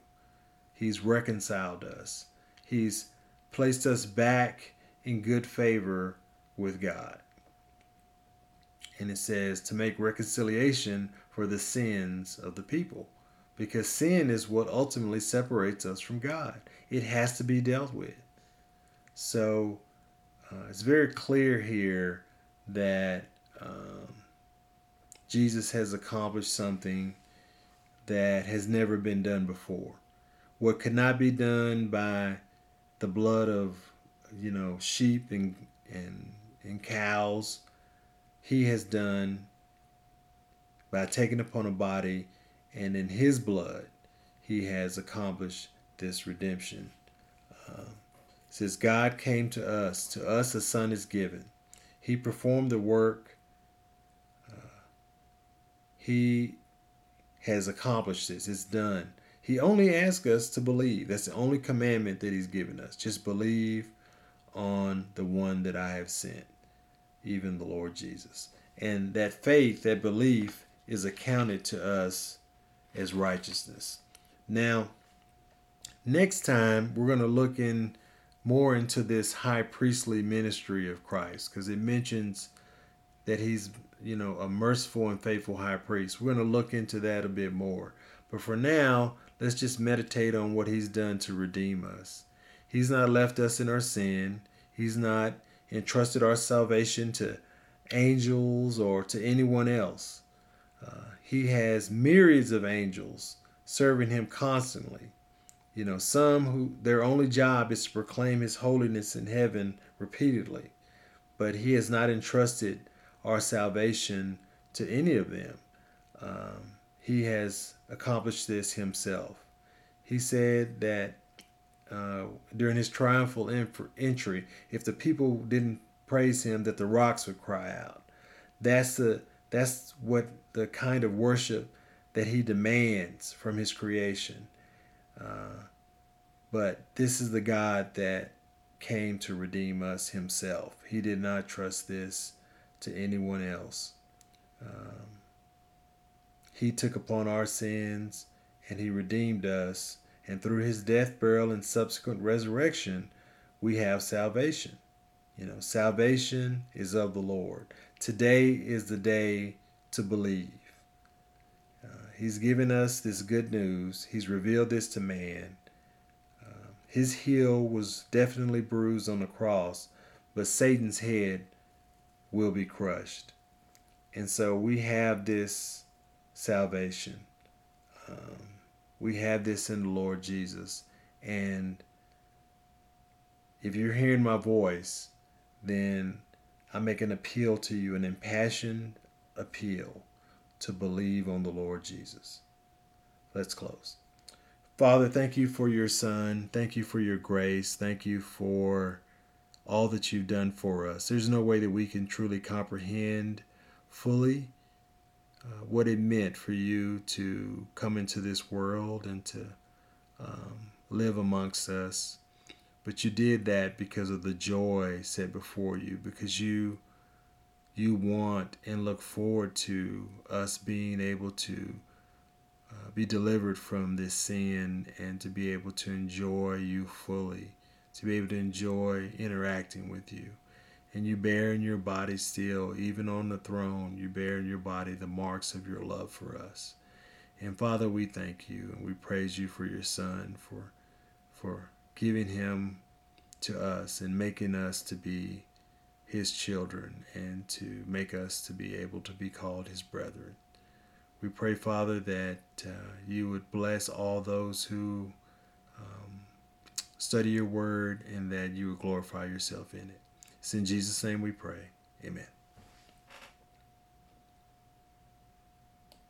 He's reconciled us, He's placed us back in good favor with God. And it says to make reconciliation for the sins of the people. Because sin is what ultimately separates us from God. It has to be dealt with. So uh, it's very clear here that um, Jesus has accomplished something that has never been done before. What could not be done by the blood of, you know, sheep and and and cows, he has done by taking upon a body, and in his blood, he has accomplished this redemption. Uh, says God came to us, to us a son is given. He performed the work. Uh, he has accomplished this. It's done. He only asks us to believe. That's the only commandment that he's given us. Just believe on the one that I have sent, even the Lord Jesus. And that faith, that belief, is accounted to us as righteousness. Now, next time we're going to look in more into this high priestly ministry of Christ because it mentions that he's, you know, a merciful and faithful high priest. We're going to look into that a bit more. But for now, let's just meditate on what he's done to redeem us. He's not left us in our sin. He's not entrusted our salvation to angels or to anyone else. Uh, he has myriads of angels serving him constantly. You know, some who their only job is to proclaim his holiness in heaven repeatedly, but he has not entrusted our salvation to any of them. Um, he has accomplished this himself. He said that uh, during his triumphal entry, if the people didn't praise him, that the rocks would cry out. That's the that's what the kind of worship that he demands from his creation. Uh, but this is the God that came to redeem us himself. He did not trust this to anyone else. Um, he took upon our sins and he redeemed us. And through his death, burial, and subsequent resurrection, we have salvation. You know, salvation is of the Lord. Today is the day to believe. Uh, he's given us this good news. He's revealed this to man. Uh, his heel was definitely bruised on the cross, but Satan's head will be crushed. And so we have this salvation. Um, we have this in the Lord Jesus. And if you're hearing my voice, then I make an appeal to you, an impassioned appeal to believe on the Lord Jesus. Let's close. Father, thank you for your Son. Thank you for your grace. Thank you for all that you've done for us. There's no way that we can truly comprehend fully uh, what it meant for you to come into this world and to um, live amongst us. But you did that because of the joy set before you, because you you want and look forward to us being able to uh, be delivered from this sin and to be able to enjoy you fully, to be able to enjoy interacting with you and you bear in your body still, even on the throne, you bear in your body the marks of your love for us. And Father, we thank you and we praise you for your Son, for for giving him to us and making us to be his children and to make us to be able to be called his brethren. We pray, Father, that uh, you would bless all those who um, study your word and that you would glorify yourself in it. It's in Jesus' name we pray. Amen.